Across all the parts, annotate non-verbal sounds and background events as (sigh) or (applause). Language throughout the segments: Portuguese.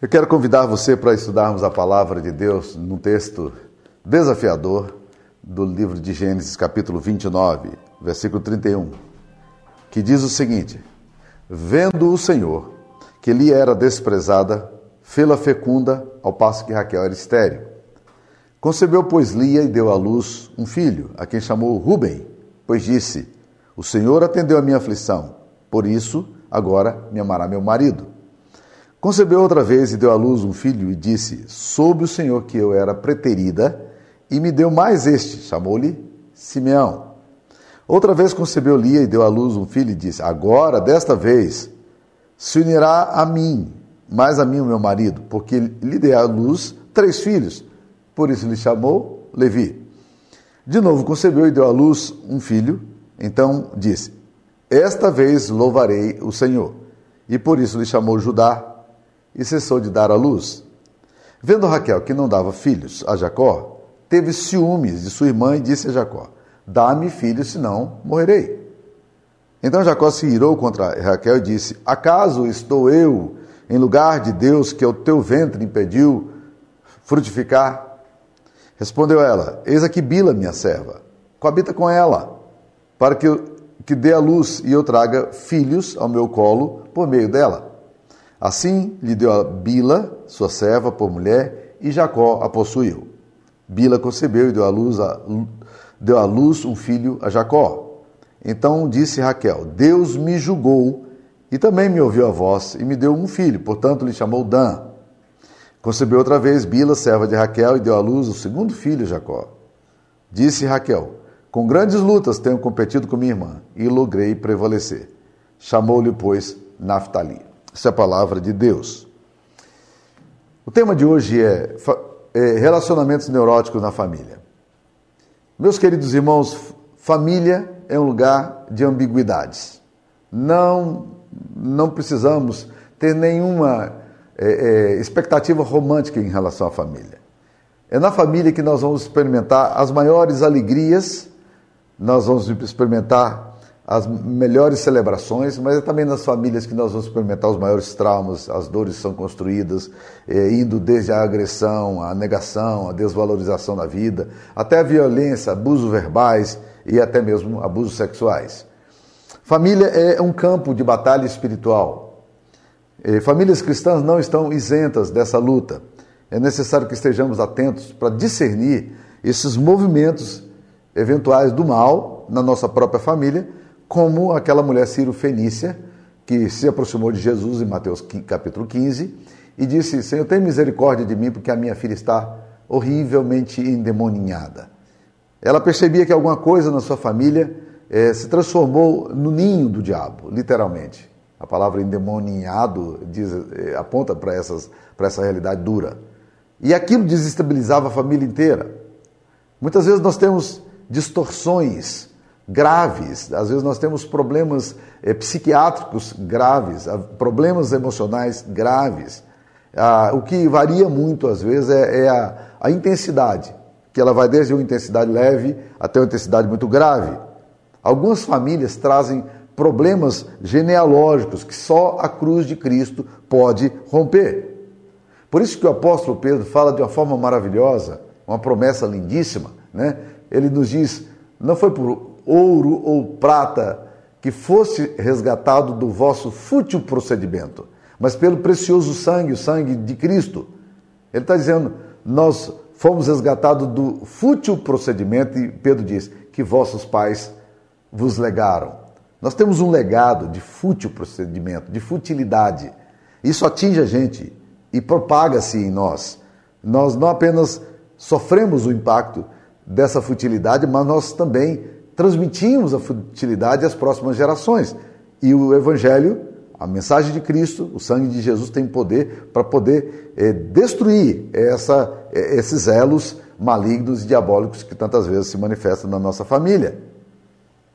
Eu quero convidar você para estudarmos a palavra de Deus num texto desafiador do livro de Gênesis, capítulo 29, versículo 31, que diz o seguinte: Vendo o Senhor que lhe era desprezada, fê-la fecunda, ao passo que Raquel era estéril. Concebeu, pois, Lia e deu à luz um filho, a quem chamou Ruben, pois disse: O Senhor atendeu a minha aflição, por isso agora me amará meu marido. Concebeu outra vez e deu à luz um filho e disse: Soube o Senhor que eu era preterida, e me deu mais este, chamou-lhe Simeão. Outra vez concebeu Lia e deu à luz um filho e disse: Agora, desta vez, se unirá a mim, mais a mim o meu marido, porque lhe dei à luz três filhos. Por isso lhe chamou Levi. De novo concebeu e deu à luz um filho. Então disse: Esta vez louvarei o Senhor. E por isso lhe chamou Judá e cessou de dar à luz. Vendo Raquel que não dava filhos a Jacó, teve ciúmes de sua irmã e disse a Jacó: Dá-me filhos, senão morrerei. Então Jacó se irou contra Raquel e disse: Acaso estou eu em lugar de Deus que o teu ventre impediu frutificar? Respondeu ela: Eis aqui Bila, minha serva, coabita com ela, para que, que dê a luz e eu traga filhos ao meu colo por meio dela. Assim lhe deu a Bila, sua serva, por mulher, e Jacó a possuiu. Bila concebeu e deu à luz, a, deu à luz um filho a Jacó. Então disse Raquel: Deus me julgou e também me ouviu a voz e me deu um filho, portanto lhe chamou Dan. Concebeu outra vez Bila, serva de Raquel, e deu à luz o segundo filho, Jacó. Disse Raquel: Com grandes lutas tenho competido com minha irmã e logrei prevalecer. Chamou-lhe, pois, Naphtali. Essa é a palavra de Deus. O tema de hoje é, é relacionamentos neuróticos na família. Meus queridos irmãos, família é um lugar de ambiguidades. Não, não precisamos ter nenhuma é, é, expectativa romântica em relação à família. É na família que nós vamos experimentar as maiores alegrias, nós vamos experimentar as melhores celebrações, mas é também nas famílias que nós vamos experimentar os maiores traumas, as dores são construídas, eh, indo desde a agressão, a negação, a desvalorização da vida, até a violência, abusos verbais e até mesmo abusos sexuais. Família é um campo de batalha espiritual. Eh, famílias cristãs não estão isentas dessa luta. É necessário que estejamos atentos para discernir esses movimentos eventuais do mal na nossa própria família como aquela mulher Ciro Fenícia, que se aproximou de Jesus em Mateus capítulo 15 e disse: Senhor, tem misericórdia de mim, porque a minha filha está horrivelmente endemoninhada. Ela percebia que alguma coisa na sua família eh, se transformou no ninho do diabo, literalmente. A palavra endemoninhado diz, eh, aponta para essa realidade dura. E aquilo desestabilizava a família inteira. Muitas vezes nós temos distorções graves. Às vezes nós temos problemas é, psiquiátricos graves, problemas emocionais graves. Ah, o que varia muito, às vezes, é, é a, a, intensidade, que ela vai desde uma intensidade leve até uma intensidade muito grave. Algumas famílias trazem problemas genealógicos que só a cruz de Cristo pode romper. Por isso que o apóstolo Pedro fala de uma forma maravilhosa, uma promessa lindíssima, né? Ele nos diz: não foi por ouro ou prata que fosse resgatado do vosso fútil procedimento, mas pelo precioso sangue, o sangue de Cristo. Ele está dizendo, nós fomos resgatados do fútil procedimento, e Pedro diz, que vossos pais vos legaram. Nós temos um legado de fútil procedimento, de futilidade. Isso atinge a gente e propaga-se em nós. Nós não apenas sofremos o impacto dessa futilidade, mas nós também transmitimos a futilidade às próximas gerações. E o Evangelho, a mensagem de Cristo, o sangue de Jesus tem poder para poder é, destruir essa, é, esses elos malignos e diabólicos que tantas vezes se manifestam na nossa família.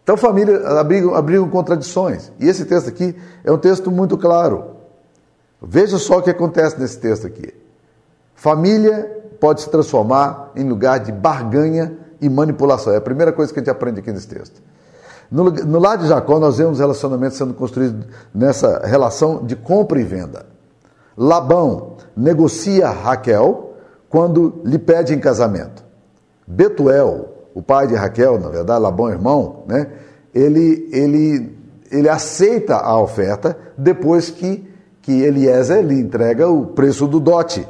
Então, família abrigam, abrigam contradições. E esse texto aqui é um texto muito claro. Veja só o que acontece nesse texto aqui. Família pode se transformar em lugar de barganha e manipulação. É a primeira coisa que a gente aprende aqui nesse texto. No, no lado de Jacó, nós vemos relacionamentos sendo construídos nessa relação de compra e venda. Labão negocia Raquel quando lhe pede em casamento. Betuel, o pai de Raquel, na verdade, Labão irmão, né? ele, ele, ele aceita a oferta depois que, que Eliezer lhe entrega o preço do dote.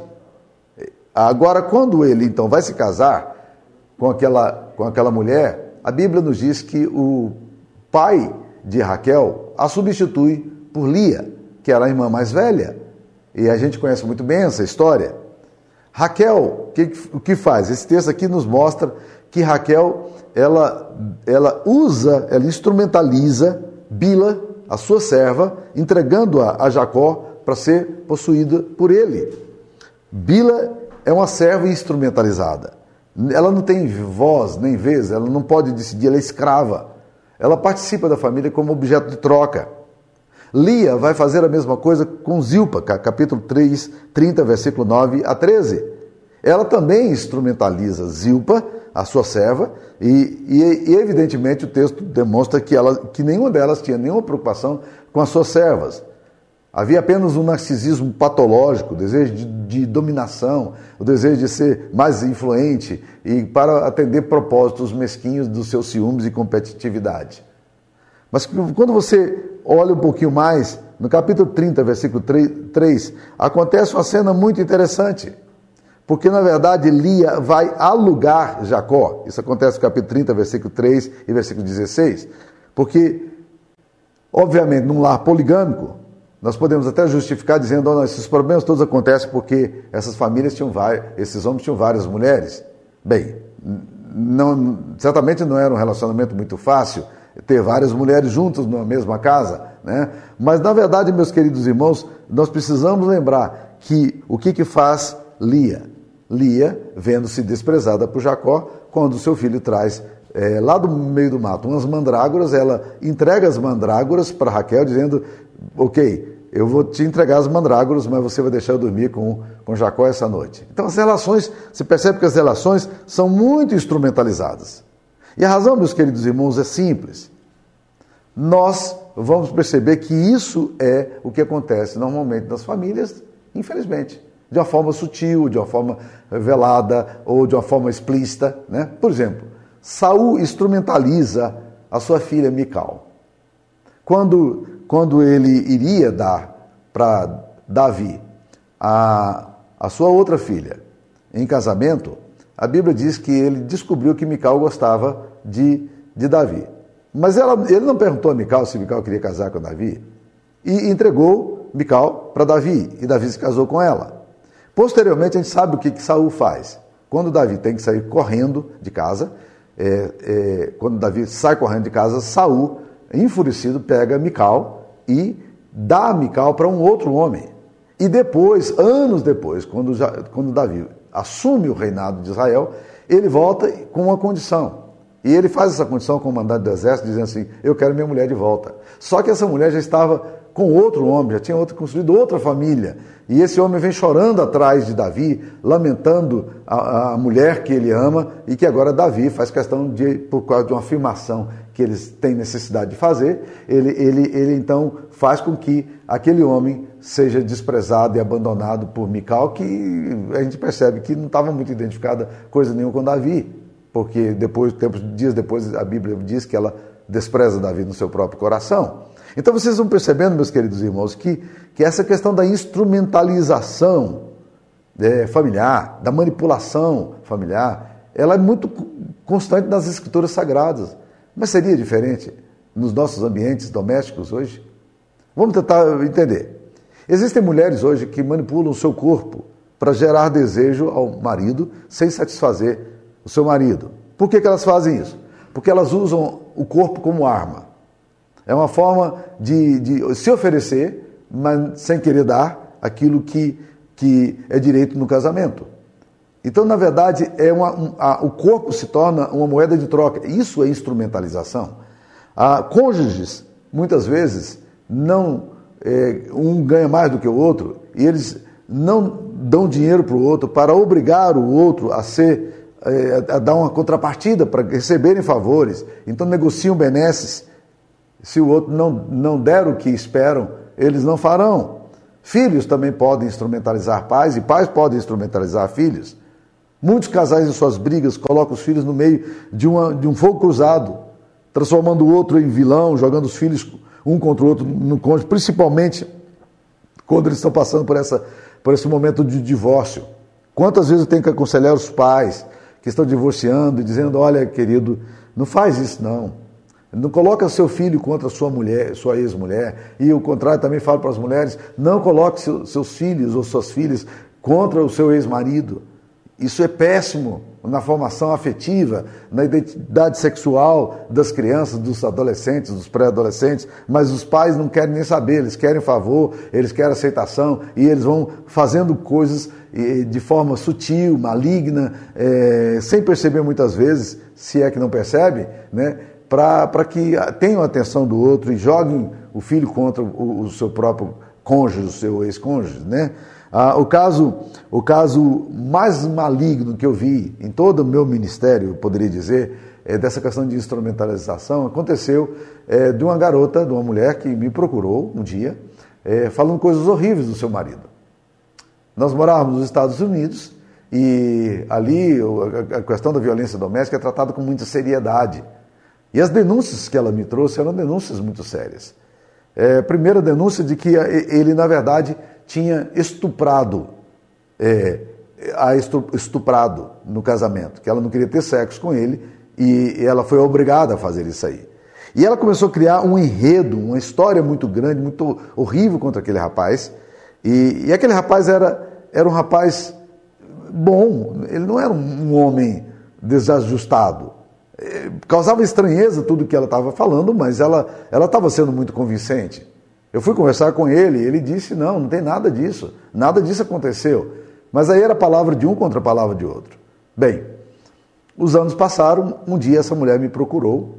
Agora, quando ele então vai se casar com aquela, com aquela mulher, a Bíblia nos diz que o pai de Raquel a substitui por Lia, que era a irmã mais velha. E a gente conhece muito bem essa história. Raquel, o que, que faz? Esse texto aqui nos mostra que Raquel ela, ela usa, ela instrumentaliza Bila, a sua serva, entregando-a a Jacó para ser possuída por ele. Bila é uma serva instrumentalizada. Ela não tem voz nem vez, ela não pode decidir, ela é escrava. Ela participa da família como objeto de troca. Lia vai fazer a mesma coisa com Zilpa, capítulo 3, 30, versículo 9 a 13. Ela também instrumentaliza Zilpa, a sua serva, e, e, e, evidentemente o texto demonstra que, ela, que nenhuma delas tinha nenhuma preocupação com as suas servas. Havia apenas um narcisismo patológico, o desejo de, de, dominação, o desejo de ser mais influente e para atender propósitos mesquinhos dos seus ciúmes e competitividade. Mas quando você olha um pouquinho mais, no capítulo 30, versículo 3, 3 acontece uma cena muito interessante. Porque, na verdade, Lia vai alugar Jacó. Isso acontece no capítulo 30, versículo 3 e versículo 16. Porque, obviamente, num lar poligâmico, nós podemos até justificar dizendo, oh, não, esses problemas todos acontecem porque essas famílias tinham várias, esses homens tinham várias mulheres. Bem, não, certamente não era um relacionamento muito fácil ter várias mulheres juntas numa mesma casa, né? Mas na verdade, meus queridos irmãos, nós precisamos lembrar que o que que faz Lia? Lia, vendo-se desprezada por Jacó, quando seu filho traz é, lá do meio do mato umas mandrágoras, ela entrega as mandrágoras para Raquel, dizendo: Ok, eu vou te entregar as mandrágoras, mas você vai deixar eu dormir com, com Jacó essa noite. Então as relações, você percebe que as relações são muito instrumentalizadas. E a razão, meus queridos irmãos, é simples. Nós vamos perceber que isso é o que acontece normalmente nas famílias, infelizmente. De uma forma sutil, de uma forma velada ou de uma forma explícita. Né? Por exemplo, Saul instrumentaliza a sua filha Mical. Quando quando ele iria dar para Davi a, a sua outra filha em casamento, a Bíblia diz que ele descobriu que Mical gostava de, de Davi. Mas ela, ele não perguntou a Mical se Mical queria casar com Davi e entregou Mical para Davi e Davi se casou com ela. Posteriormente, a gente sabe o que, que Saul faz. Quando Davi tem que sair correndo de casa, é, é, quando Davi sai correndo de casa, Saul, enfurecido, pega Mical e dá Mical para um outro homem. E depois, anos depois, quando, já, quando Davi assume o reinado de Israel, ele volta com uma condição. E ele faz essa condição com o mandante do exército, dizendo assim: Eu quero minha mulher de volta. Só que essa mulher já estava com outro homem, já tinha outro, construído outra família. E esse homem vem chorando atrás de Davi, lamentando a, a, mulher que ele ama e que agora Davi faz questão de, por causa de uma afirmação que eles têm necessidade de fazer, ele, ele, ele então faz com que aquele homem seja desprezado e abandonado por Mical, que a gente percebe que não estava muito identificada coisa nenhuma com Davi, porque depois, tempos, dias depois, a Bíblia diz que ela despreza Davi no seu próprio coração. Então vocês vão percebendo, meus queridos irmãos, que, que essa questão da instrumentalização é, familiar, da manipulação familiar, ela é muito constante nas escrituras sagradas. Mas seria diferente nos nossos ambientes domésticos hoje? Vamos tentar entender. Existem mulheres hoje que manipulam o seu corpo para gerar desejo ao marido sem satisfazer o seu marido. Por que, que elas fazem isso? Porque elas usam o corpo como arma. É uma forma de, de se oferecer, mas sem querer dar aquilo que, que é direito no casamento. Então, na verdade, é uma, um, a, o corpo se torna uma moeda de troca. Isso é instrumentalização. Ah, cônjuges, muitas vezes, não é, um ganha mais do que o outro e eles não dão dinheiro para o outro para obrigar o outro a ser é, a dar uma contrapartida para receberem favores. Então negociam benesses. Se o outro não, não der o que esperam, eles não farão. Filhos também podem instrumentalizar pais e pais podem instrumentalizar filhos. Muitos casais em suas brigas colocam os filhos no meio de, uma, de um fogo cruzado, transformando o outro em vilão, jogando os filhos um contra o outro no cônjuge, principalmente quando eles estão passando por, essa, por esse momento de divórcio. Quantas vezes eu tenho que aconselhar os pais que estão divorciando e dizendo: olha, querido, não faz isso não. Não coloca seu filho contra sua mulher, sua ex-mulher. E o contrário também falo para as mulheres: não coloque seus filhos ou suas filhas contra o seu ex-marido. Isso é péssimo na formação afetiva, na identidade sexual das crianças, dos adolescentes, dos pré-adolescentes, mas os pais não querem nem saber, eles querem favor, eles querem aceitação e eles vão fazendo coisas de forma sutil, maligna, é, sem perceber muitas vezes, se é que não percebe, né, para que tenham a atenção do outro e joguem o filho contra o, o seu próprio cônjuge, o seu ex-cônjuge, né? Ah, o, caso, o caso mais maligno que eu vi em todo o meu ministério, poderia dizer, é dessa questão de instrumentalização, aconteceu é, de uma garota, de uma mulher que me procurou um dia, é, falando coisas horríveis do seu marido. Nós morávamos nos Estados Unidos e ali a questão da violência doméstica é tratada com muita seriedade. E as denúncias que ela me trouxe eram denúncias muito sérias. É, primeira denúncia de que ele, na verdade, tinha estuprado, é, a estuprado no casamento, que ela não queria ter sexo com ele e ela foi obrigada a fazer isso aí. E ela começou a criar um enredo, uma história muito grande, muito horrível contra aquele rapaz. E, e aquele rapaz era, era um rapaz bom, ele não era um homem desajustado. É, causava estranheza tudo que ela estava falando, mas ela estava sendo muito convincente. Eu fui conversar com ele e ele disse: não, não tem nada disso, nada disso aconteceu. Mas aí era palavra de um contra a palavra de outro. Bem, os anos passaram, um dia essa mulher me procurou,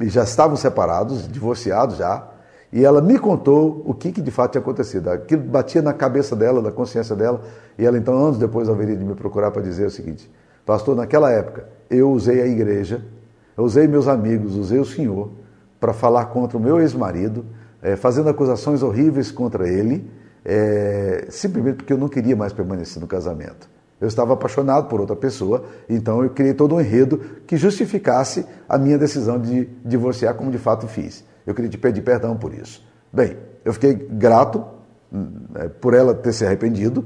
e já estavam separados, divorciados já, e ela me contou o que, que de fato tinha acontecido. Aquilo batia na cabeça dela, na consciência dela, e ela então, anos depois, haveria de me procurar para dizer o seguinte: Pastor, naquela época eu usei a igreja, eu usei meus amigos, usei o Senhor para falar contra o meu ex-marido é, fazendo acusações horríveis contra ele, é, simplesmente porque eu não queria mais permanecer no casamento. Eu estava apaixonado por outra pessoa, então eu criei todo um enredo que justificasse a minha decisão de divorciar, como de fato fiz. Eu queria te pedir perdão por isso. Bem, eu fiquei grato é, por ela ter se arrependido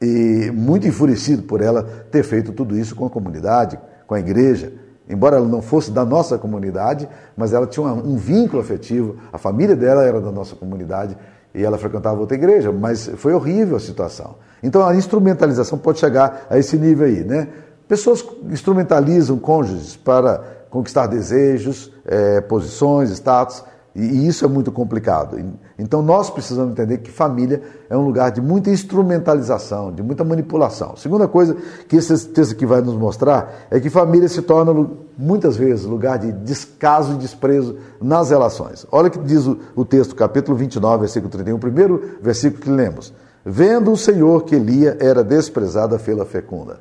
e muito enfurecido por ela ter feito tudo isso com a comunidade, com a igreja, embora ela não fosse da nossa comunidade, mas ela tinha um, vínculo afetivo, a família dela era da nossa comunidade e ela frequentava outra igreja, mas foi horrível a situação. Então a instrumentalização pode chegar a esse nível aí, né? Pessoas instrumentalizam cônjuges para conquistar desejos, é, posições, status, e isso é muito complicado. Então nós precisamos entender que família é um lugar de muita instrumentalização, de muita manipulação. Segunda coisa que esse texto aqui vai nos mostrar é que família se torna muitas vezes lugar de descaso e desprezo nas relações. Olha o que diz o, texto, capítulo 29, versículo 31, o primeiro versículo que lemos. Vendo o Senhor que Lia era desprezada pela fecunda.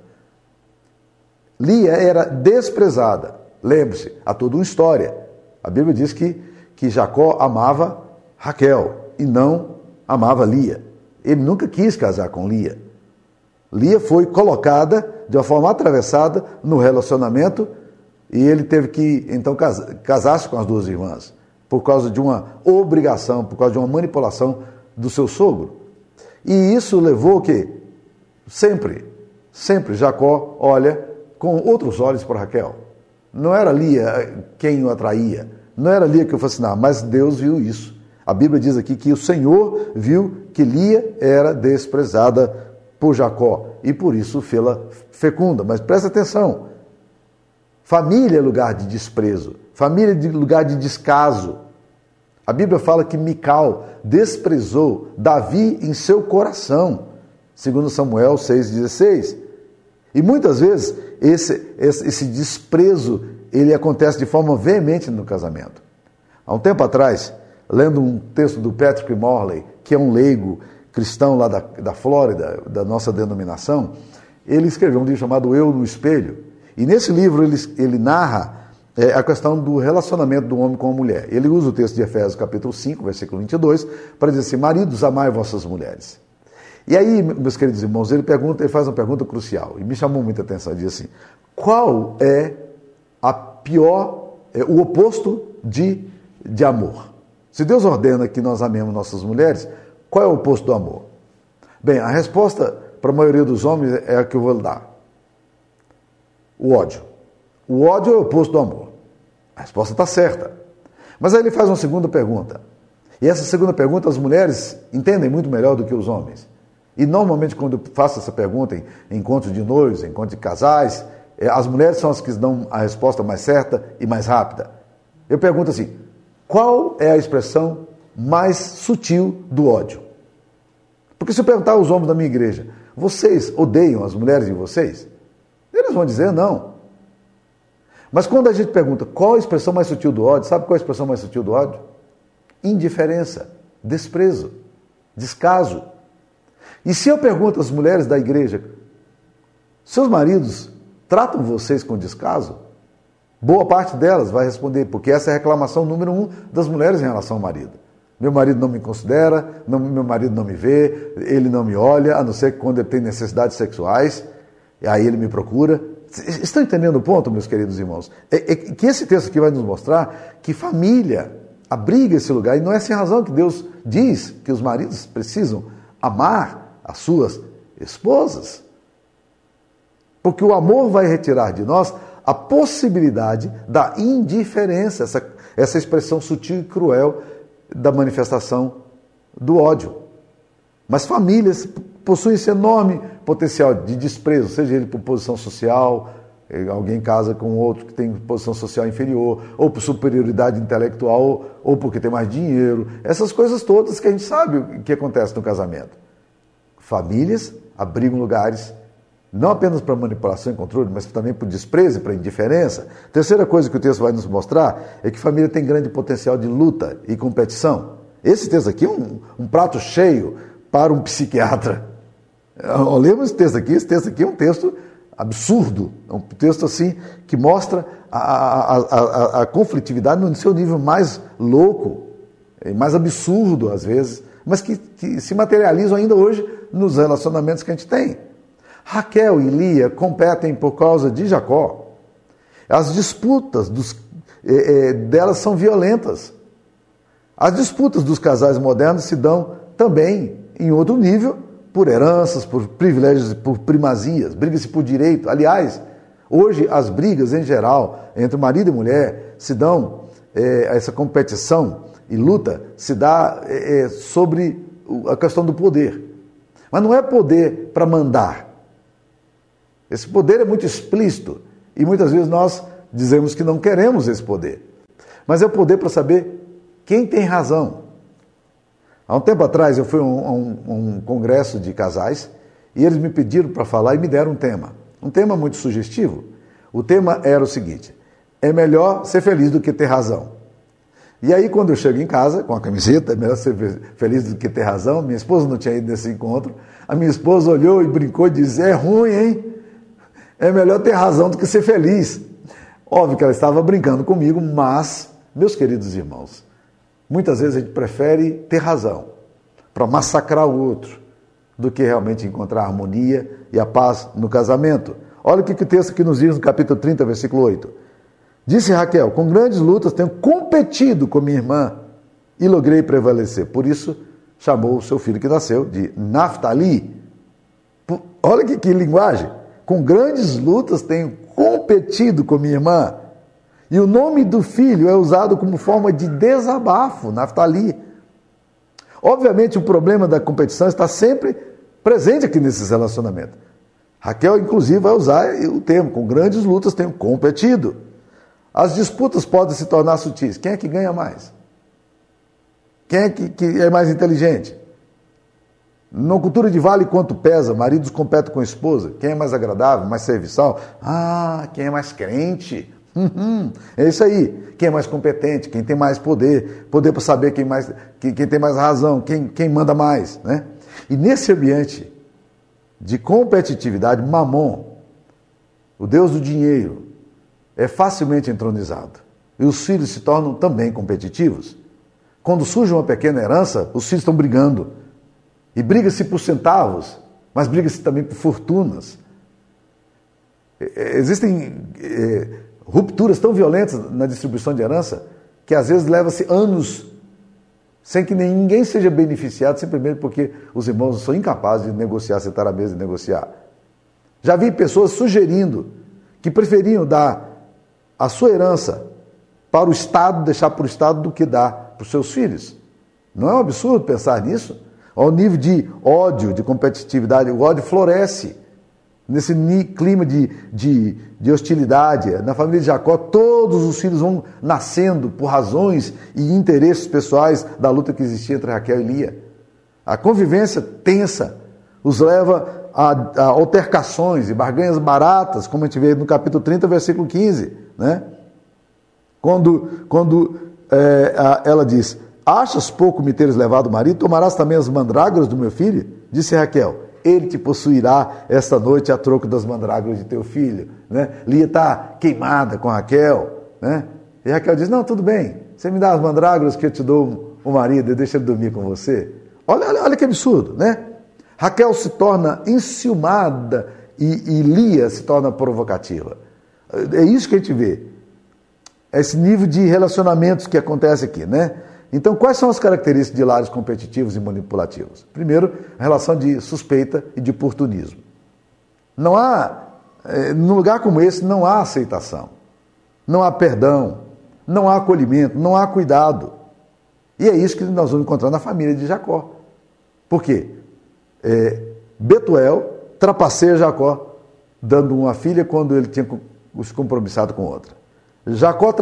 Lia era desprezada. Lembre-se, há toda uma história. A Bíblia diz que que Jacó amava Raquel e não amava Lia. Ele nunca quis casar com Lia. Lia foi colocada de uma forma atravessada no relacionamento e ele teve que então casar-se com as duas irmãs por causa de uma obrigação, por causa de uma manipulação do seu sogro. E isso levou que sempre, sempre Jacó olha com outros olhos para Raquel. Não era Lia quem o atraía, não era Lia que eu fascinava, mas Deus viu isso. A Bíblia diz aqui que o Senhor viu que Lia era desprezada por Jacó e por isso fê-la fecunda. Mas presta atenção: família é lugar de desprezo, família é lugar de descaso. A Bíblia fala que Mical desprezou Davi em seu coração, segundo Samuel 6,16. E muitas vezes esse, esse, esse desprezo ele acontece de forma veemente no casamento. Há um tempo atrás, lendo um texto do Patrick Morley, que é um leigo cristão lá da, da Flórida, da nossa denominação, ele escreveu um livro chamado Eu no Espelho. E nesse livro ele, ele narra é a questão do relacionamento do homem com a mulher. Ele usa o texto de Efésios capítulo 5, versículo 22, para dizer assim, maridos, amai vossas mulheres. E aí, meus queridos irmãos, ele pergunta, ele faz uma pergunta crucial, e me chamou muita atenção, ele diz assim, qual é a pior, é, o oposto de, de amor? Se Deus ordena que nós amemos nossas mulheres, qual é o oposto do amor? Bem, a resposta para a maioria dos homens é a que eu vou dar. O ódio. O ódio é o oposto do amor. A resposta está certa. Mas aí ele faz uma segunda pergunta. E essa segunda pergunta as mulheres entendem muito melhor do que os homens. E normalmente, quando eu faço essa pergunta em encontros de noivos, encontros de casais, é, as mulheres são as que dão a resposta mais certa e mais rápida. Eu pergunto assim: qual é a expressão mais sutil do ódio? Porque se eu perguntar aos homens da minha igreja, vocês odeiam as mulheres de vocês? Eles vão dizer não. Mas quando a gente pergunta qual a expressão mais sutil do ódio, sabe qual é a expressão mais sutil do ódio? Indiferença, desprezo, descaso. E se eu pergunto às mulheres da igreja, seus maridos tratam vocês com descaso? Boa parte delas vai responder, porque essa é a reclamação número um das mulheres em relação ao marido. Meu marido não me considera, não, meu marido não me vê, ele não me olha, a não ser que quando ele tem necessidades sexuais, aí ele me procura. Estão entendendo o ponto, meus queridos irmãos? É, é que esse texto aqui vai nos mostrar que família abriga esse lugar, e não é sem razão que Deus diz que os maridos precisam amar as suas esposas. Porque o amor vai retirar de nós a possibilidade da indiferença, essa, essa expressão sutil e cruel da manifestação do ódio. Mas famílias possuem esse enorme potencial de desprezo, seja ele por posição social, eh, alguém casa com outro que tem posição social inferior, ou por superioridade intelectual, ou porque tem mais dinheiro, essas coisas todas que a gente sabe o que acontece no casamento. Famílias abrigam lugares não apenas para manipulação e controle, mas também para desprezo e para indiferença. Terceira coisa que o texto vai nos mostrar é que família tem grande potencial de luta e competição. Esse texto aqui é um, um prato cheio para um psiquiatra. Olhemos esse texto aqui, esse texto aqui é um texto absurdo, é um texto assim que mostra a, a, a, a conflitividade no seu nível mais louco, mais absurdo às vezes, mas que, que se materializam ainda hoje nos relacionamentos que a gente tem. Raquel e Lia competem por causa de Jacó. As disputas dos, eh, eh, delas são violentas. As disputas dos casais modernos se dão também em outro nível por heranças, por privilégios, por primazias, briga-se por direito. Aliás, hoje as brigas em geral entre marido e mulher se dão, é, essa competição e luta se dá sobre a questão do poder. Mas não é poder para mandar. Esse poder é muito explícito e muitas vezes nós dizemos que não queremos esse poder. Mas é o poder para saber quem tem razão Há um tempo atrás eu fui a um, um, um congresso de casais e eles me pediram para falar e me deram um tema. Um tema muito sugestivo. O tema era o seguinte: é melhor ser feliz do que ter razão. E aí, quando eu chego em casa com a camiseta, é melhor ser feliz do que ter razão. Minha esposa não tinha ido nesse encontro. A minha esposa olhou e brincou e disse: é ruim, hein? É melhor ter razão do que ser feliz. Óbvio que ela estava brincando comigo, mas, meus queridos irmãos, Muitas vezes a gente prefere ter razão para massacrar o outro do que realmente encontrar a harmonia e a paz no casamento. Olha o que o texto que nos diz no capítulo 30, versículo 8. Disse Raquel: Com grandes lutas tenho competido com minha irmã e logrei prevalecer. Por isso chamou o seu filho que nasceu de Naftali. Olha que, que linguagem. Com grandes lutas tenho competido com minha irmã e o nome do filho é usado como forma de desabafo, Naftali. Obviamente, o problema da competição está sempre presente aqui nesses relacionamentos. Raquel, inclusive, vai usar o termo: com grandes lutas tenho competido. As disputas podem se tornar sutis. Quem é que ganha mais? Quem é que, que é mais inteligente? Na cultura de vale, quanto pesa? Maridos competem com a esposa. Quem é mais agradável, mais serviçal? Ah, quem é mais crente? Uhum, é isso aí. Quem é mais competente, quem tem mais poder, poder para saber quem, mais, quem, quem, tem mais razão, quem, quem manda mais. Né? E nesse ambiente de competitividade, Mamon, o Deus do dinheiro, é facilmente entronizado. E os filhos se tornam também competitivos. Quando surge uma pequena herança, os filhos estão brigando. E briga-se por centavos, mas briga-se também por fortunas. Existem é, rupturas tão violentas na distribuição de herança que às vezes leva-se anos sem que ninguém seja beneficiado, simplesmente porque os irmãos são incapazes de negociar, sentar à mesa e negociar. Já vi pessoas sugerindo que preferiam dar a sua herança para o Estado, deixar para o Estado, do que dar para os seus filhos. Não é um absurdo pensar nisso? Ao nível de ódio, de competitividade, o ódio floresce nesse clima de, de, de, hostilidade. Na família de Jacó, todos os filhos vão nascendo por razões e interesses pessoais da luta que existia entre Raquel e Lia. A convivência tensa os leva a, a altercações e barganhas baratas, como a gente vê no capítulo 30, versículo 15. Né? Quando, quando é, a, ela diz: Achas pouco me teres levado o marido? Tomarás também as mandrágoras do meu filho? Disse Raquel ele te possuirá esta noite a troco das mandrágoras de teu filho. Né? Lia está queimada com Raquel. Né? E Raquel diz: Não, tudo bem, você me dá as mandrágoras que eu te dou o marido e deixa ele dormir com você. Olha, olha, olha que absurdo, né? Raquel se torna enciumada e, e Lia se torna provocativa. É isso que a gente vê. Esse nível de relacionamentos que acontece aqui, né? Então, quais são as características de lares competitivos e manipulativos? Primeiro, a relação de suspeita e de oportunismo. Não há, eh, num lugar como esse, não há aceitação, não há perdão, não há acolhimento, não há cuidado. E é isso que nós vamos encontrar na família de Jacó. Por quê? É, Betuel trapaceia Jacó, dando uma filha quando ele tinha se compromissado com outra. Jacó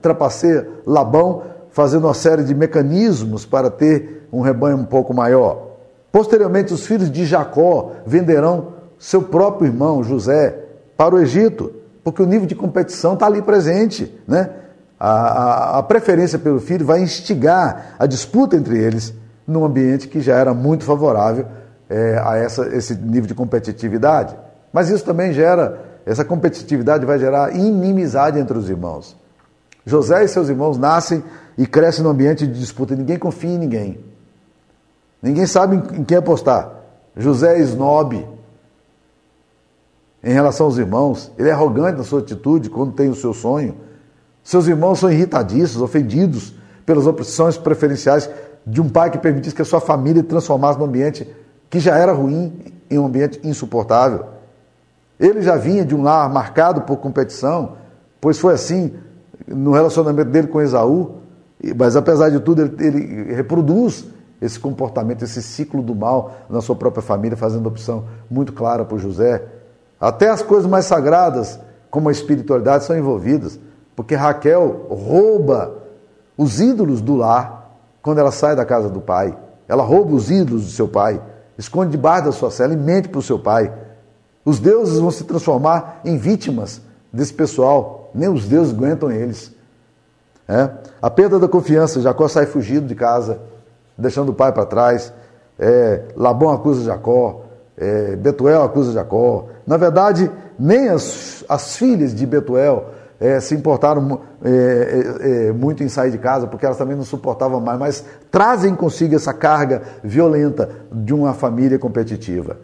trapaceia Labão fazendo uma série de mecanismos para ter um rebanho um pouco maior. Posteriormente, os filhos de Jacó venderão seu próprio irmão José para o Egito, porque o nível de competição está ali presente. Né? A, a, a, preferência pelo filho vai instigar a disputa entre eles num ambiente que já era muito favorável é, a essa, esse nível de competitividade. Mas isso também gera, essa competitividade vai gerar inimizade entre os irmãos. José e seus irmãos nascem e crescem num ambiente de disputa. Ninguém confia em ninguém. Ninguém sabe em quem apostar. José é snob em relação aos irmãos. Ele é arrogante na sua atitude quando tem o seu sonho. Seus irmãos são irritadíssimos, ofendidos pelas opções preferenciais de um pai que permitisse que a sua família transformasse num ambiente que já era ruim em um ambiente insuportável. Ele já vinha de um lar marcado por competição, pois foi assim no relacionamento dele com Esaú, mas apesar de tudo, ele, ele, reproduz esse comportamento, esse ciclo do mal na sua própria família, fazendo opção muito clara por José. Até as coisas mais sagradas, como a espiritualidade, são envolvidas, porque Raquel rouba os ídolos do lar quando ela sai da casa do pai. Ela rouba os ídolos do seu pai, esconde debaixo da sua cela e mente para o seu pai. Os deuses vão se transformar em vítimas desse pessoal nem os deuses aguentam eles. É? A perda da confiança, Jacó sai fugido de casa, deixando o pai para trás. É, Labão acusa Jacó, é, Betuel acusa Jacó. Na verdade, nem as, as filhas de Betuel é, se importaram é, é, é, muito em sair de casa, porque elas também não suportavam mais, mas trazem consigo essa carga violenta de uma família competitiva.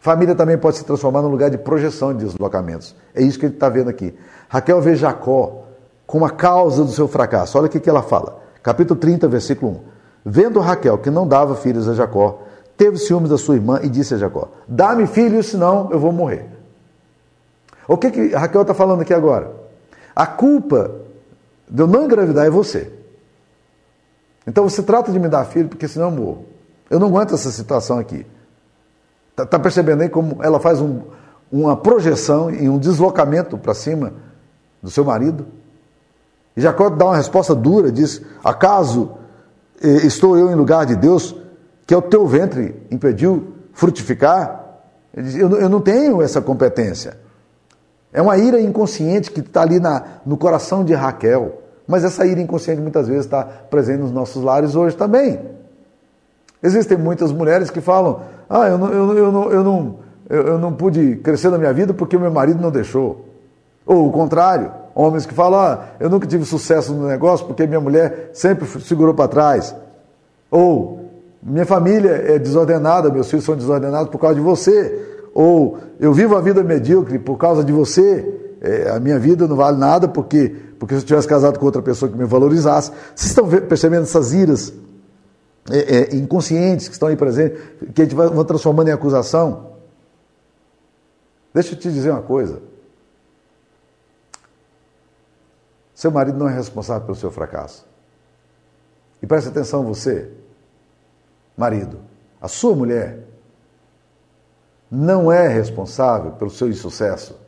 Família também pode se transformar num lugar de projeção de deslocamentos. É isso que ele está vendo aqui. Raquel vê Jacó como a causa do seu fracasso. Olha o que, que ela fala. Capítulo 30, versículo 1. Vendo Raquel que não dava filhos a Jacó, teve ciúmes da sua irmã e disse a Jacó: Dá-me filhos, senão eu vou morrer. O que, que Raquel está falando aqui agora? A culpa de eu não engravidar é você. Então você trata de me dar filho, porque senão eu morro. Eu não aguento essa situação aqui. Está tá percebendo aí como ela faz um, uma projeção e um deslocamento para cima do seu marido? E Jacó dá uma resposta dura, diz: Acaso eh, estou eu em lugar de Deus, que é o teu ventre impediu frutificar? Ele diz, eu, eu não tenho essa competência. É uma ira inconsciente que está ali na, no coração de Raquel. Mas essa ira inconsciente muitas vezes está presente nos nossos lares hoje também. Existem muitas mulheres que falam: ah, eu não, eu, eu, não, eu, não, eu não pude crescer na minha vida porque meu marido não deixou. Ou o contrário. Homens que falam, ah, eu nunca tive sucesso no negócio porque minha mulher sempre segurou para trás. Ou, minha família é desordenada, meus filhos são desordenados por causa de você. Ou, eu vivo a vida medíocre por causa de você. É, a minha vida não vale nada porque, porque se eu tivesse casado com outra pessoa que me valorizasse. Vocês estão percebendo essas iras é, é, inconscientes que estão aí presentes, que a gente vai, vai transformando em acusação? Deixa eu te dizer uma coisa. Seu marido não é responsável pelo seu fracasso. E preste atenção, você, marido, a sua mulher não é responsável pelo seu insucesso.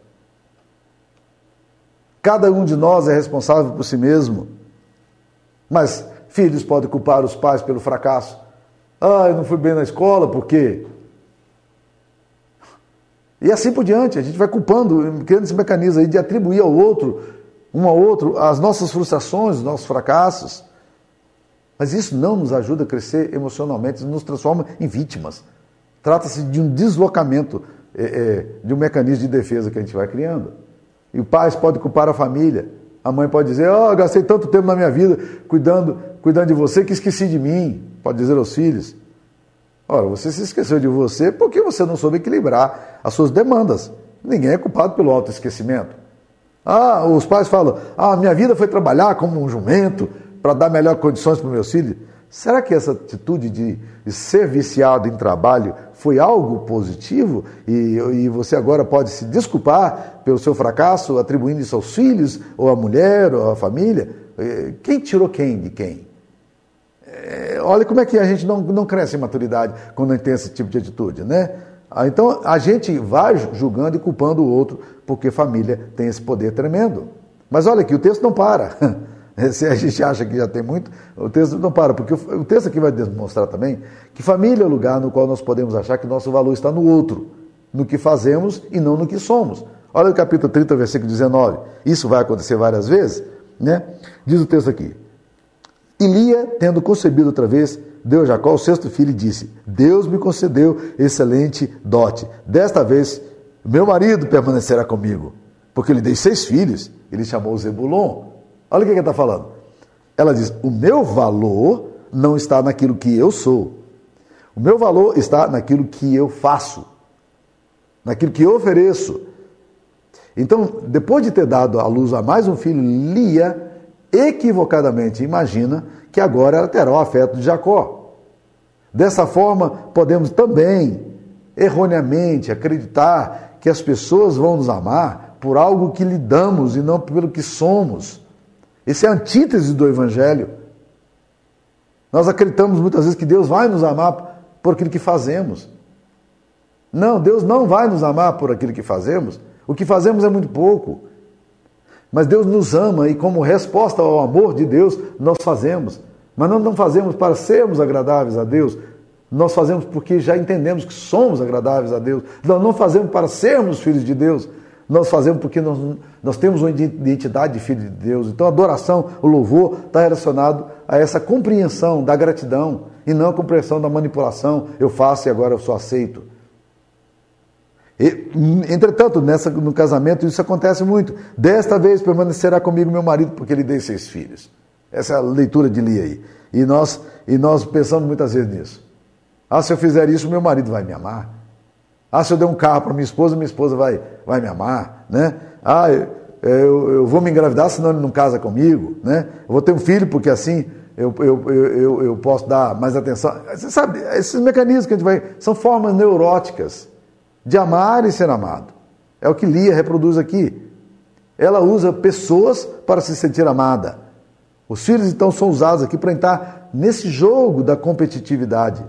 Cada um de nós é responsável por si mesmo. Mas filhos podem culpar os pais pelo fracasso. Ah, eu não fui bem na escola, por quê? E assim por diante, a gente vai culpando, criando esse mecanismo aí de atribuir ao outro, um ao outro, as nossas frustrações, os nossos fracassos. Mas isso não nos ajuda a crescer emocionalmente, nos transforma em vítimas. Trata-se de um deslocamento é, é, de um mecanismo de defesa que a gente vai criando. E o pai pode culpar a família. A mãe pode dizer, oh, gastei tanto tempo na minha vida cuidando, cuidando de você que esqueci de mim. Pode dizer aos filhos. Ora, você se esqueceu de você porque você não soube equilibrar as suas demandas. Ninguém é culpado pelo autoesquecimento. Ah, os pais falam: ah, minha vida foi trabalhar como um jumento para dar melhores condições para o meu filho. Será que essa atitude de, ser viciado em trabalho foi algo positivo e, e, você agora pode se desculpar pelo seu fracasso, atribuindo isso aos filhos, ou à mulher, ou à família? Eh, quem tirou quem de quem? É, olha como é que a gente não, não cresce em maturidade quando tem esse tipo de atitude, né? Ah, então a gente vai julgando e culpando o outro porque família tem esse poder tremendo. Mas olha aqui, o texto não para. (laughs) Se a gente acha que já tem muito, o texto não para, porque o texto aqui vai demonstrar também que família é o lugar no qual nós podemos achar que nosso valor está no outro, no que fazemos e não no que somos. Olha o capítulo 30, versículo 19. Isso vai acontecer várias vezes, né? Diz o texto aqui: e Lia, tendo concebido outra vez, deu a Jacó o sexto filho e disse: Deus me concedeu excelente dote. Desta vez, meu marido permanecerá comigo, porque lhe dei seis filhos. Ele chamou Zebulon. Olha o que ele está falando. Ela diz: O meu valor não está naquilo que eu sou. O meu valor está naquilo que eu faço, naquilo que eu ofereço. Então, depois de ter dado à luz a mais um filho, Lia equivocadamente imagina que agora ela terá o afeto de Jacó. Dessa forma, podemos também, erroneamente, acreditar que as pessoas vão nos amar por algo que lhe damos e não pelo que somos. Esse é a antítese do Evangelho. Nós acreditamos muitas vezes que Deus vai nos amar por aquilo que fazemos. Não, Deus não vai nos amar por aquilo que fazemos. O que fazemos é muito pouco. Mas Deus nos ama e, como resposta ao amor de Deus, nós fazemos. Mas nós não fazemos para sermos agradáveis a Deus, nós fazemos porque já entendemos que somos agradáveis a Deus. Nós não fazemos para sermos filhos de Deus, nós fazemos porque nós, nós temos uma identidade de filho de Deus. Então a adoração, o louvor, está relacionado a essa compreensão da gratidão e não a compreensão da manipulação. Eu faço e agora eu sou aceito. E, entretanto, nessa, no casamento isso acontece muito. Desta vez permanecerá comigo meu marido, porque ele deu seis filhos. Essa é leitura de Lia aí. E nós, e nós pensamos muitas vezes nisso. Ah, se eu fizer isso, meu marido vai me amar. Ah, se eu der um carro para minha esposa, minha esposa vai, vai me amar. Né? Ah, eu, eu, eu vou me engravidar, senão ele não casa comigo. Né? Eu vou ter um filho, porque assim eu, eu, eu, eu posso dar mais atenção. Você sabe, esses mecanismos que a gente vai. são formas neuróticas de amar e ser amado. É o que Lia reproduz aqui. Ela usa pessoas para se sentir amada. Os filhos então são usados aqui para entrar nesse jogo da competitividade.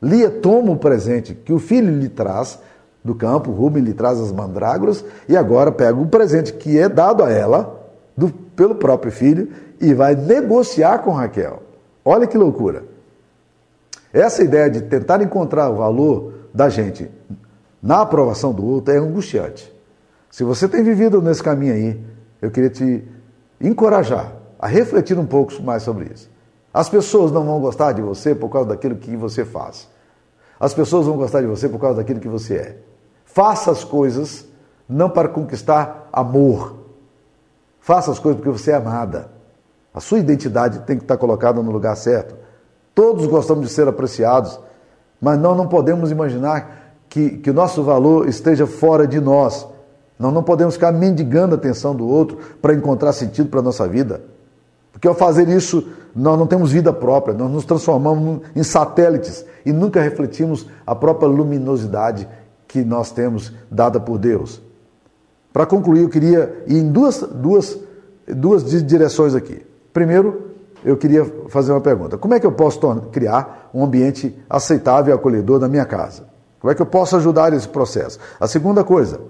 Lia toma o presente que o filho lhe traz do campo, Rubem lhe traz as mandrágoras, e agora pega o presente que é dado a ela, do, pelo próprio filho, e vai negociar com Raquel. Olha que loucura. Essa ideia de tentar encontrar o valor da gente na aprovação do outro é angustiante. Se você tem vivido nesse caminho aí, eu queria te encorajar a refletir um pouco mais sobre isso. As pessoas não vão gostar de você por causa daquilo que você faz. As pessoas vão gostar de você por causa daquilo que você é. Faça as coisas não para conquistar amor, Faça as coisas porque você é amada. A sua identidade tem que estar colocada no lugar certo. Todos gostamos de ser apreciados, mas nós não podemos imaginar que, que o nosso valor esteja fora de nós. Nós não podemos ficar mendigando a atenção do outro para encontrar sentido para a nossa vida. Porque ao fazer isso, nós não temos vida própria, nós nos transformamos em satélites e nunca refletimos a própria luminosidade que nós temos dada por Deus. Para concluir, eu queria ir em duas, duas, duas direções aqui. Primeiro, eu queria fazer uma pergunta: como é que eu posso criar um ambiente aceitável e acolhedor na minha casa? Como é que eu posso ajudar esse processo? A segunda coisa,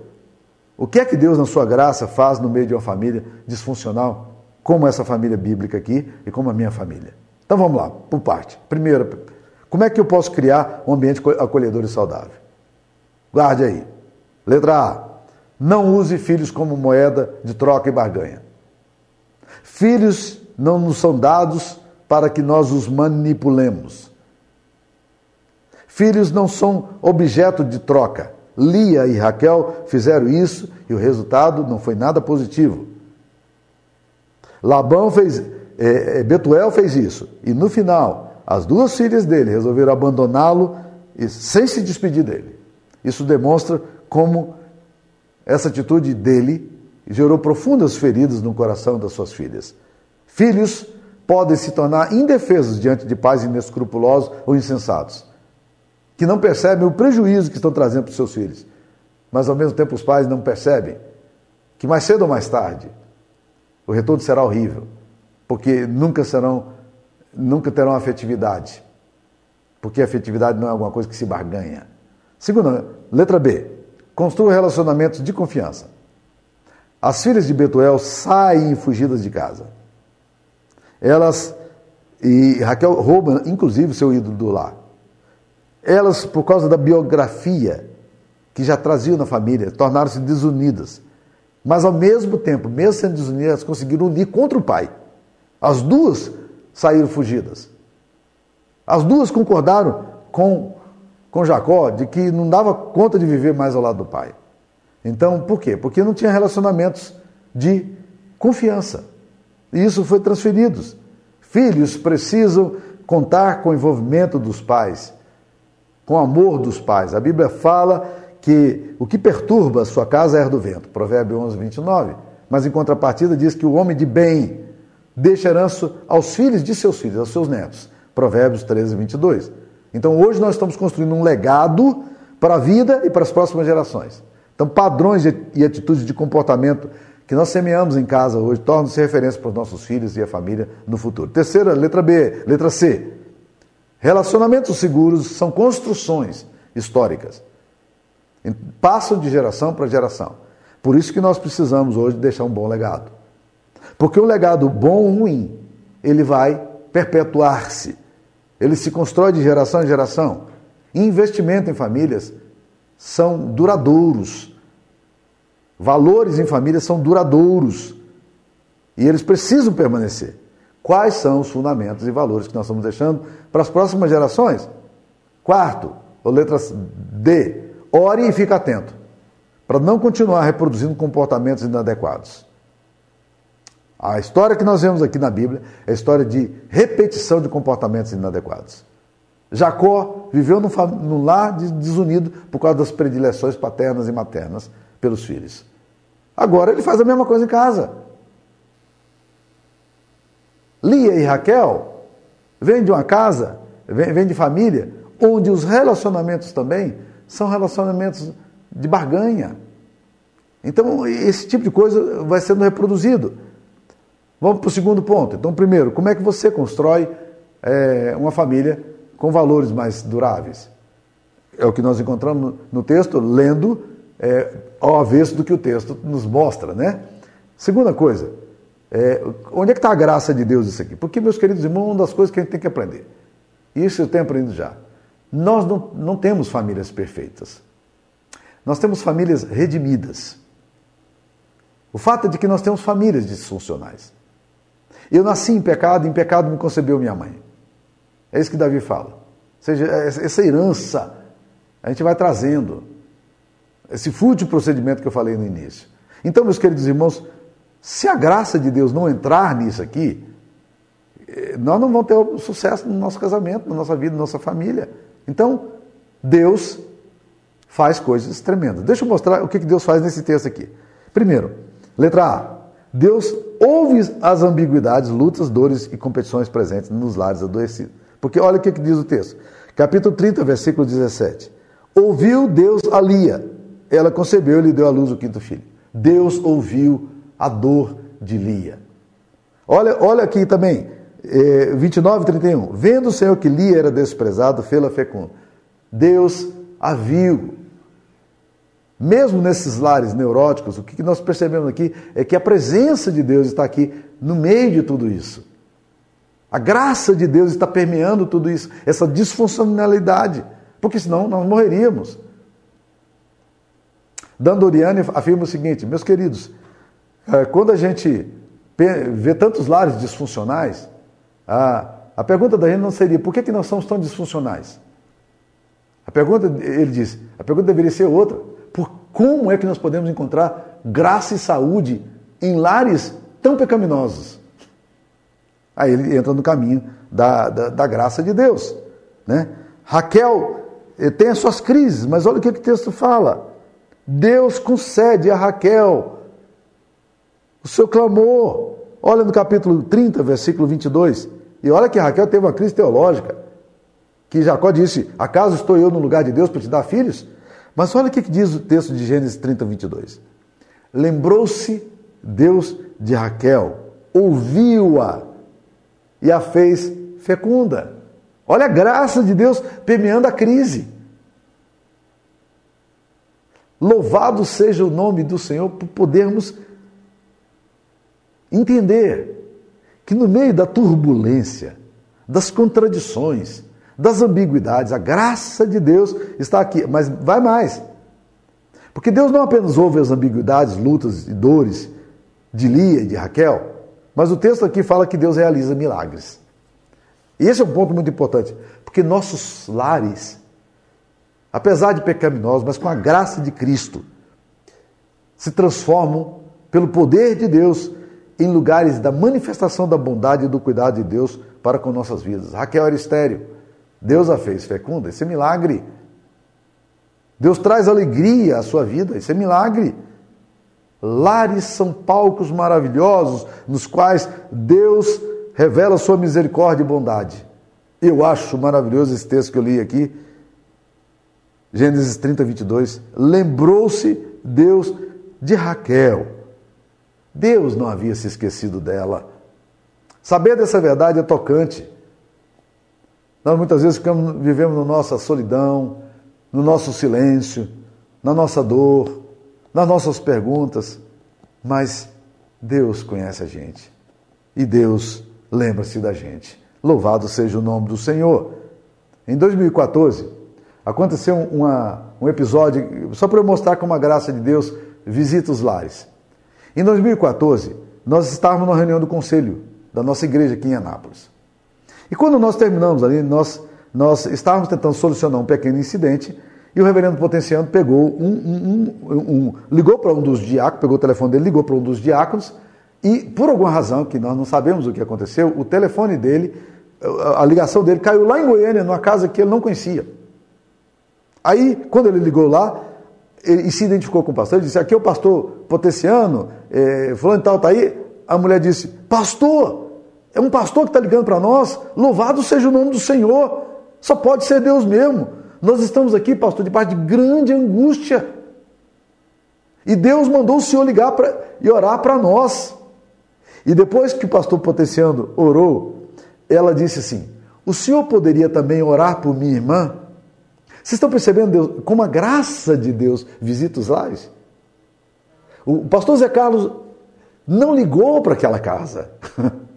o que é que Deus, na sua graça, faz no meio de uma família disfuncional, como essa família bíblica aqui e como a minha família? Então vamos lá, por parte. Primeiro, como é que eu posso criar um ambiente acolhedor e saudável? Guarde aí. Letra A. Não use filhos como moeda de troca e barganha. Filhos não nos são dados para que nós os manipulemos. Filhos não são objeto de troca. Lia e Raquel fizeram isso e o resultado não foi nada positivo. Labão fez, é, é Betuel fez isso e no final as duas filhas dele resolveram abandoná-lo sem se despedir dele. Isso demonstra como essa atitude dele gerou profundas feridas no coração das suas filhas. Filhos podem se tornar indefesos diante de pais inescrupulosos ou insensatos, que não percebem o prejuízo que estão trazendo para os seus filhos. Mas ao mesmo tempo os pais não percebem que mais cedo ou mais tarde o retorno será horrível, porque nunca serão, nunca terão afetividade. Porque afetividade não é alguma coisa que se barganha. Segunda, letra B. Construa relacionamentos de confiança. As filhas de Betuel saem fugidas de casa. Elas, e Raquel rouba, inclusive, seu ídolo do lar. Elas, por causa da biografia que já traziam na família, tornaram-se desunidas. Mas, ao mesmo tempo, mesmo sendo desunidas, elas conseguiram unir contra o pai. As duas saíram fugidas. As duas concordaram com, com Jacó de que não dava conta de viver mais ao lado do pai. Então, por quê? Porque não tinha relacionamentos de confiança. E isso foi transferido. Filhos precisam contar com o envolvimento dos pais, com o amor dos pais. A Bíblia fala que o que perturba a sua casa é do vento, Provérbio 11, 29. Mas em contrapartida diz que o homem de bem deixa herança aos filhos de seus filhos, aos seus netos, Provérbios 13, 22. Então hoje nós estamos construindo um legado para a vida e para as próximas gerações. Então padrões e atitudes de comportamento que nós semeamos em casa hoje tornam-se referência para os nossos filhos e a família no futuro. Terceira, letra B, letra C. Relacionamentos seguros são construções históricas. Passam de geração para geração. Por isso que nós precisamos hoje deixar um bom legado. Porque um legado bom ou ruim, ele vai perpetuar-se. Ele se constrói de geração em geração. investimento em famílias são duradouros. Valores em família são duradouros e eles precisam permanecer. Quais são os fundamentos e valores que nós estamos deixando para as próximas gerações? Quarto, ou letra D, ore e fique atento, para não continuar reproduzindo comportamentos inadequados. A história que nós vemos aqui na Bíblia é a história de repetição de comportamentos inadequados. Jacó viveu num, lar desunido por causa das predileções paternas e maternas pelos filhos. Agora ele faz a mesma coisa em casa. Lia e Raquel vêm de uma casa, vêm de família, onde os relacionamentos também são relacionamentos de barganha. Então, esse tipo de coisa vai sendo reproduzido. Vamos para o segundo ponto. Então, primeiro, como é que você constrói é, uma família com valores mais duráveis? É o que nós encontramos no texto, lendo é, ao avesso do que o texto nos mostra, né? Segunda coisa, é, onde é que está a graça de Deus isso aqui? Porque, meus queridos irmãos, uma das coisas que a gente tem que aprender, isso eu tenho aprendido já, nós não, não temos famílias perfeitas. Nós temos famílias redimidas. O fato é de que nós temos famílias disfuncionais. Eu nasci em pecado, em pecado me concebeu minha mãe. É isso que Davi fala. Ou seja, essa herança a gente vai trazendo esse fútil procedimento que eu falei no início. Então, meus queridos irmãos, Se a graça de Deus não entrar nisso aqui, eh, nós não vamos ter sucesso no nosso casamento, na nossa vida, na nossa família. Então, Deus faz coisas tremendas. Deixa eu mostrar o que Deus faz nesse texto aqui. Primeiro, letra A. Deus ouve as ambiguidades, lutas, dores e competições presentes nos lares adoecidos. Porque olha o que diz o texto. Capítulo 30, versículo 17. Ouviu Deus a Lia. Ela concebeu e lhe deu à luz o quinto filho. Deus ouviu a dor de Lia. Olha, olha aqui também, é, 29 e 31. Vendo o Senhor que Lia era desprezado, fê-la fecunda. Deus a viu. Mesmo nesses lares neuróticos, o que nós percebemos aqui é que a presença de Deus está aqui no meio de tudo isso. A graça de Deus está permeando tudo isso, essa disfuncionalidade, porque senão nós morreríamos. Dan Doriani afirma o seguinte, meus queridos, é, quando a gente vê tantos lares disfuncionais, a, a pergunta da gente não seria por que, que nós somos tão disfuncionais? A pergunta, ele diz, a pergunta deveria ser outra. Por como é que nós podemos encontrar graça e saúde em lares tão pecaminosos? Aí ele entra no caminho da, da, da graça de Deus. Né? Raquel eh, tem as suas crises, mas olha o que o texto fala. Deus concede a Raquel o seu clamor. Olha no capítulo 30, versículo 22. E olha que Raquel teve uma crise teológica. Que Jacó disse: Acaso estou eu no lugar de Deus para te dar filhos? Mas olha o que diz o texto de Gênesis 30, 22. Lembrou-se Deus de Raquel, ouviu-a e a fez fecunda. Olha a graça de Deus permeando a crise. Louvado seja o nome do Senhor por podermos entender que no meio da turbulência, das contradições, das ambiguidades, a graça de Deus está aqui. Mas vai mais. Porque Deus não apenas ouve as ambiguidades, lutas e dores de Lia e de Raquel, mas o texto aqui fala que Deus realiza milagres. E esse é um ponto muito importante, porque nossos lares, apesar de pecaminosos, mas com a graça de Cristo, se transformam pelo poder de Deus em lugares da manifestação da bondade e do cuidado de Deus para com nossas vidas. Raquel era estéreo. Deus a fez fecunda. Esse é milagre. Deus traz alegria à sua vida. Esse é milagre. Lares são palcos maravilhosos nos quais Deus revela sua misericórdia e bondade. Eu acho maravilhoso esse texto que eu li aqui. Gênesis 30, 22. Lembrou-se Deus de Raquel Deus não havia se esquecido dela. Saber dessa verdade é tocante. Nós muitas vezes ficamos, vivemos na nossa solidão, no nosso silêncio, na nossa dor, nas nossas perguntas, mas Deus conhece a gente e Deus lembra-se da gente. Louvado seja o nome do Senhor. Em 2014, aconteceu uma, um episódio, só para eu mostrar como a graça de Deus visita os lares. Em 2014, nós estávamos na reunião do conselho da nossa igreja aqui em Anápolis. E quando nós terminamos ali, nós, nós estávamos tentando solucionar um pequeno incidente e o reverendo Potenciando pegou um, um, um, um ligou para um dos diáconos, pegou o telefone dele, ligou para um dos diáconos e, por alguma razão que nós não sabemos o que aconteceu, o telefone dele, a ligação dele caiu lá em Goiânia, numa casa que ele não conhecia. Aí, quando ele ligou lá, e se identificou com o pastor, ele disse: Aqui é o pastor Potenciano, é, fulano e tal, está aí. A mulher disse: Pastor, é um pastor que está ligando para nós, louvado seja o nome do Senhor, só pode ser Deus mesmo. Nós estamos aqui, pastor, de parte de grande angústia. E Deus mandou o Senhor ligar pra, e orar para nós. E depois que o pastor Potenciano orou, ela disse assim: O senhor poderia também orar por minha irmã? Vocês estão percebendo Deus, como a graça de Deus visita os lares? O pastor Zé Carlos não ligou para aquela casa. (laughs)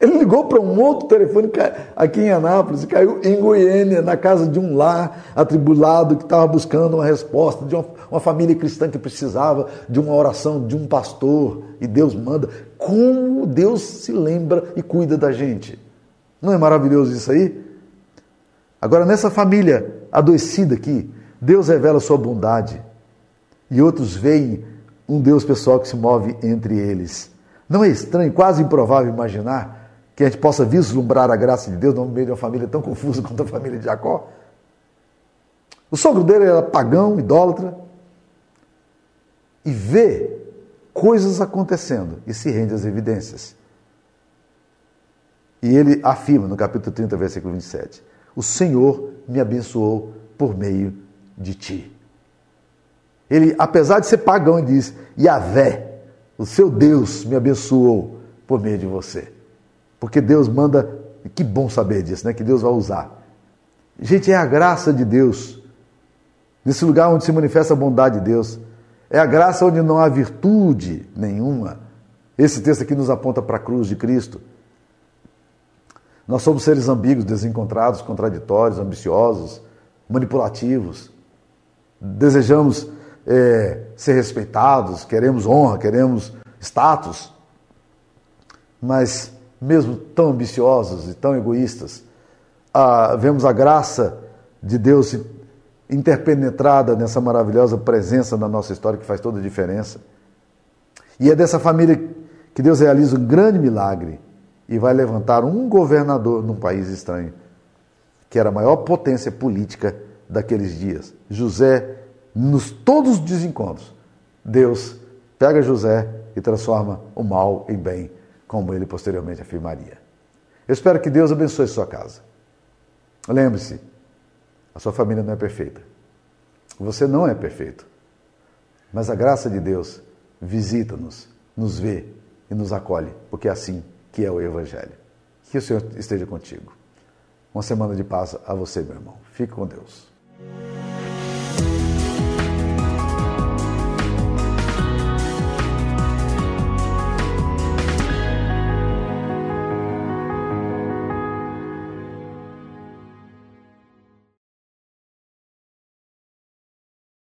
Ele ligou para um outro telefone aqui em Anápolis, caiu em Goiânia, na casa de um lar atribulado que estava buscando uma resposta, de uma, uma, família cristã que precisava de uma oração de um pastor, e Deus manda. Como Deus se lembra e cuida da gente. Não é maravilhoso isso aí? Agora, nessa família adoecida aqui, Deus revela sua bondade. E outros veem um Deus pessoal que se move entre eles. Não é estranho, quase improvável imaginar que a gente possa vislumbrar a graça de Deus no meio de uma família tão confusa (laughs) quanto a família de Jacó? O sogro dele era pagão, idólatra, e vê coisas acontecendo e se rende às evidências. E ele afirma no capítulo 30, versículo 27, o Senhor me abençoou por meio de ti. Ele, apesar de ser pagão, ele diz: Yahvé, o seu Deus me abençoou por meio de você. Porque Deus manda, que bom saber disso, né? Que Deus vai usar. Gente, é a graça de Deus. Nesse lugar onde se manifesta a bondade de Deus. É a graça onde não há virtude nenhuma. Esse texto aqui nos aponta para a cruz de Cristo. Nós somos seres ambíguos, desencontrados, contraditórios, ambiciosos, manipulativos. Desejamos é, ser respeitados, queremos honra, queremos status. Mas, mesmo tão ambiciosos e tão egoístas, ah, vemos a graça de Deus interpenetrada nessa maravilhosa presença na nossa história que faz toda a diferença. E é dessa família que Deus realiza um grande milagre e vai levantar um governador num país estranho, que era a maior potência política daqueles dias. José, nos todos os desencontros, Deus pega José e transforma o mal em bem, como ele posteriormente afirmaria. Eu espero que Deus abençoe sua casa. Lembre-se, a sua família não é perfeita. Você não é perfeito. Mas a graça de Deus visita-nos, nos vê e nos acolhe, porque é assim que é o Evangelho. Que o Senhor esteja contigo. Uma semana de paz a você, meu irmão. Fique com Deus.